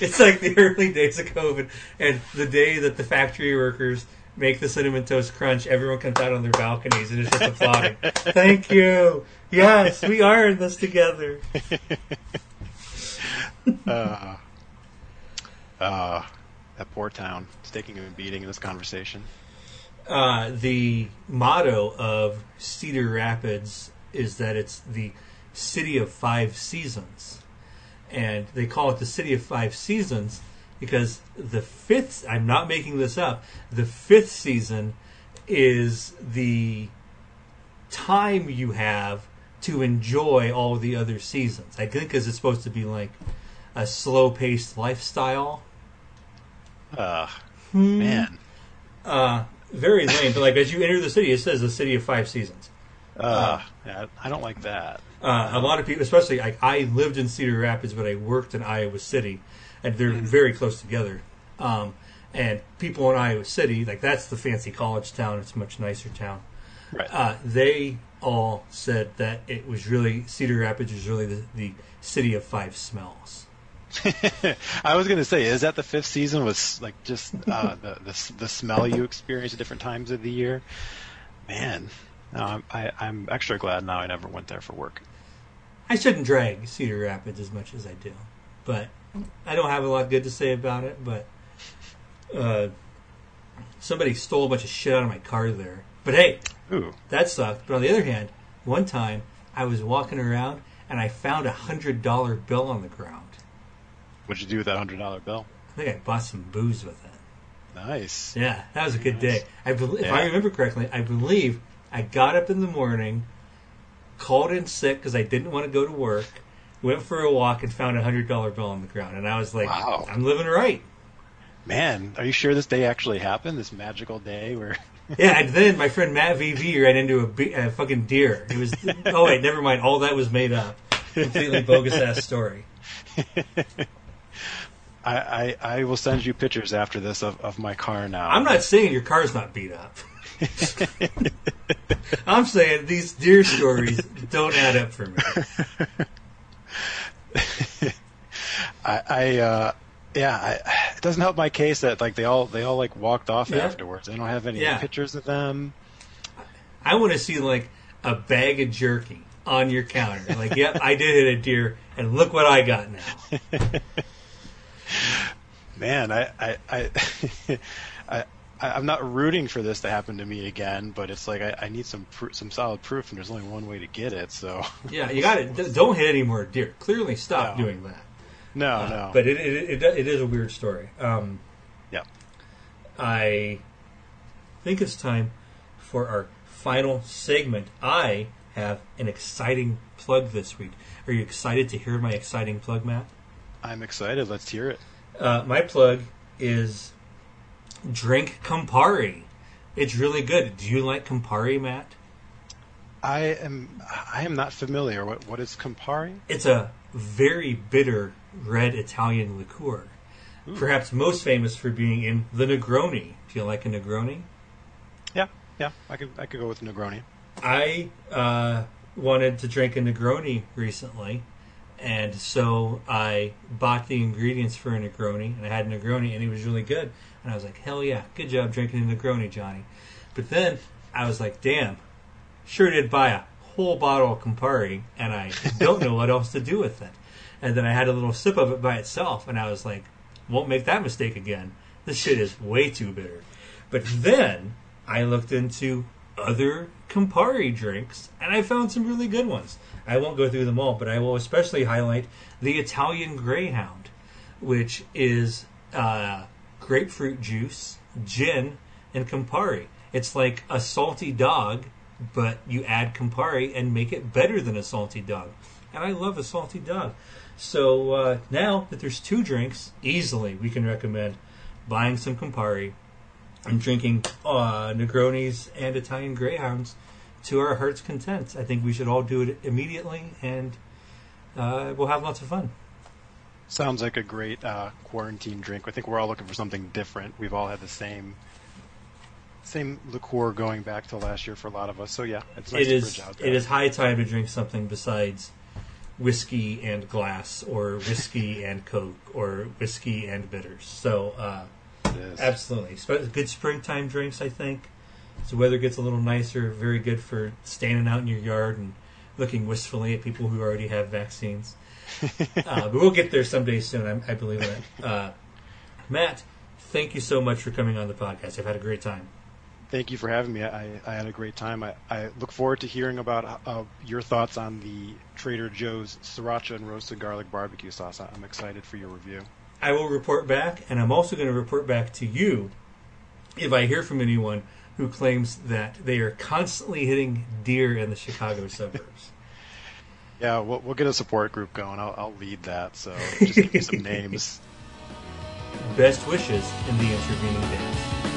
it's like the early days of COVID, and the day that the factory workers make the cinnamon toast crunch, everyone comes out on their balconies and is just applauding. <laughs> Thank you. Yes, we are in this together. <laughs> uh, uh, that poor town. It's taking a beating in this conversation. Uh, the motto of Cedar Rapids is that it's the city of five seasons. And they call it the city of five seasons because the fifth, I'm not making this up, the fifth season is the time you have to enjoy all the other seasons. I think because it's supposed to be like a slow paced lifestyle. Uh, Hmm. man. Uh, very lame, but like as you enter the city, it says the city of five seasons. Uh, yeah, I don't like that. Uh, a lot of people, especially like I lived in Cedar Rapids, but I worked in Iowa City, and they're very close together. Um, and people in Iowa City, like that's the fancy college town. It's a much nicer town. Right. Uh, they all said that it was really Cedar Rapids was really the, the city of five smells. <laughs> I was gonna say, is that the fifth season? Was like just uh, <laughs> the, the the smell you experience at different times of the year? Man, no, I'm I, I'm extra glad now I never went there for work. I shouldn't drag Cedar Rapids as much as I do, but I don't have a lot good to say about it. But uh, somebody stole a bunch of shit out of my car there. But hey, Ooh, that sucked. But on the other hand, one time I was walking around and I found a hundred dollar bill on the ground. What'd you do with that hundred dollar bill? I think I bought some booze with it. Nice. Yeah, that was a good Nice. day. I bel if Yeah. I remember correctly, I believe I got up in the morning, called in sick because I didn't want to go to work, went for a walk, and found a hundred dollar bill on the ground, and I was like, Wow. "I'm living right." Man, are you sure this day actually happened? This magical day where? <laughs> Yeah, and then my friend Matt VV ran into a, be- a fucking deer. It was oh wait, never mind. All that was made up. Completely bogus ass story. <laughs> I, I I will send you pictures after this of, of my car now. I'm not saying your car's not beat up. <laughs> I'm saying these deer stories don't add up for me. <laughs> I, I uh, yeah, I, it doesn't help my case that like they all they all like walked off Yeah. afterwards. I don't have any Yeah. pictures of them. I want to see like a bag of jerky on your counter. Like, yep, I did hit a deer, and look what I got now. <laughs> Man, I I <laughs> I, I I'm not rooting for this to happen to me again, but it's like I, I need some pr- some solid proof, and there's only one way to get it. So <laughs> Yeah, you got it. Don't hit any more deer. Clearly, stop No. doing that. no, Uh, no, But it, it, it, it is a weird story. Um, yeah. I think it's time for our final segment. I have an exciting plug this week. Are you excited to hear my exciting plug, Matt? I'm excited. Let's hear it. Uh, my plug is drink Campari. It's really good. Do you like Campari, Matt? I am I am not familiar. What what is Campari? It's a very bitter red Italian liqueur. Perhaps most famous for being in the Negroni. Do you like a Negroni? Yeah, yeah. I could I could go with Negroni. I uh, wanted to drink a Negroni recently, and so I bought the ingredients for a Negroni, and I had a Negroni, and it was really good. And I was like, hell yeah, good job drinking a Negroni, Johnny. But then I was like, damn, sure did buy a whole bottle of Campari, and I don't know what else to do with it. And then I had a little sip of it by itself, and I was like, won't make that mistake again. This shit is way too bitter. But then I looked into other Campari drinks, and I found some really good ones. I won't go through them all, but I will especially highlight the Italian Greyhound, which is uh, grapefruit juice, gin, and Campari. It's like a salty dog, but you add Campari and make it better than a salty dog. And I love a salty dog. So uh, now that there's two drinks, easily we can recommend buying some Campari and drinking uh, Negronis and Italian Greyhounds to our heart's content. I think we should all do it immediately, and uh, we'll have lots of fun. Sounds like a great uh, quarantine drink. I think we're all looking for something different. We've all had the same same liqueur going back to last year for a lot of us. So yeah, it's nice it to is bridge out that. it is high time to drink something besides whiskey and glass, or whiskey <laughs> and coke, or whiskey and bitters. So uh, absolutely, good springtime drinks. I think the weather gets a little nicer, very good for standing out in your yard and looking wistfully at people who already have vaccines. <laughs> uh, but we'll get there someday soon. I, I believe in it. Uh, Matt, thank you so much for coming on the podcast. I've had a great time. Thank you for having me. I, I had a great time. I, I look forward to hearing about uh, your thoughts on the Trader Joe's sriracha and roasted garlic barbecue sauce. I'm excited for your review. I will report back, and I'm also going to report back to you if I hear from anyone who claims that they are constantly hitting deer in the Chicago <laughs> suburbs. Yeah, we'll, we'll get a support group going. I'll, I'll lead that. So just give me some <laughs> names. Best wishes in the intervening days.